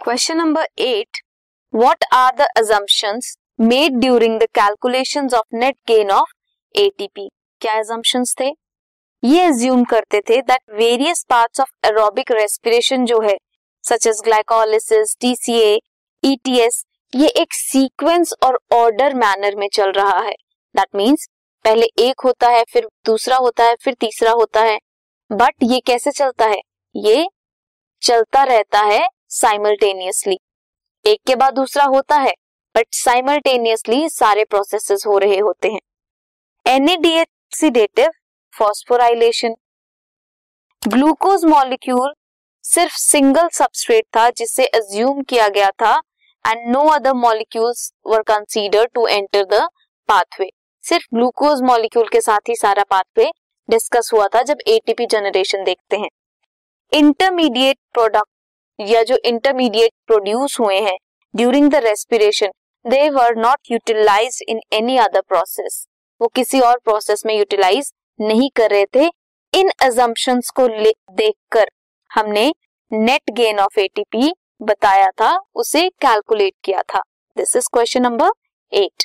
Question number eight what are the assumptions made during the calculation of net gain of ATP क्या assumptions थे? ये assume करते थे that various parts of aerobic respiration जो है such as glycolysis TCA ETS ये एक sequence और ऑर्डर मैनर में चल रहा है। दैट मीन्स पहले एक होता है, फिर दूसरा होता है, फिर तीसरा होता है। बट ये कैसे चलता है? ये चलता रहता है साइमल्टेनियसली एक के बाद दूसरा होता है बट साइमल्टेनियसली सारे प्रोसेसेस हो रहे होते हैं। And oxidative phosphorylation glucose molecule सिर्फ़ सिंगल सबस्ट्रेट था जिससे अज्यूम किया गया था and no other molecules were consider to enter the pathway सिर्फ़ ग्लूकोज मॉलिक्यूल के साथ ही सारा पाथवे डिस्कस हुआ था, जब एटीपी जनरेशन देखते हैं। इंटरमीडिएट प्रोडक्ट या जो इंटरमीडिएट प्रोड्यूस हुए हैं during the respiration they were not utilize in any other process वो किसी और प्रोसेस में यूटिलाइज नहीं कर रहे थे। इन एजम्पन्स को देखकर हमने नेट गेन ऑफ़ एटीपी बताया था, उसे कैलकुलेट किया था। This is question number eight